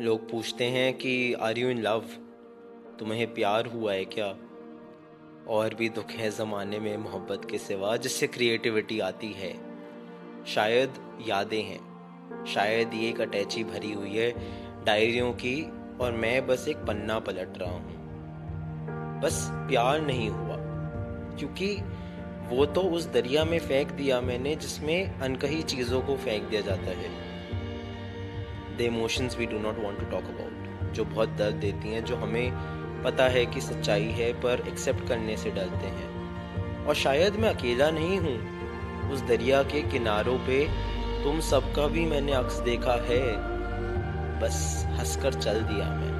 लोग पूछते हैं कि आर यू इन लव तुम्हें प्यार हुआ है क्या? और भी दुख है ज़माने में मोहब्बत के सिवा, जिससे क्रिएटिविटी आती है। शायद यादें हैं। शायद ये एक अटैची भरी हुई है डायरियों की, और मैं बस एक पन्ना पलट रहा हूँ। बस प्यार नहीं हुआ, क्योंकि वो तो उस दरिया में फेंक दिया मैंने, जिसमें अनकही चीज़ों को फेंक दिया जाता है। The emotions we do not want to talk about जो बहुत दर्द देती हैं, जो हमें पता है कि सच्चाई है, पर एक्सेप्ट करने से डरते हैं। और शायद मैं अकेला नहीं हूँ, उस दरिया के किनारों पे तुम सबका भी मैंने अक्स देखा है। बस हंसकर चल दिया मैं।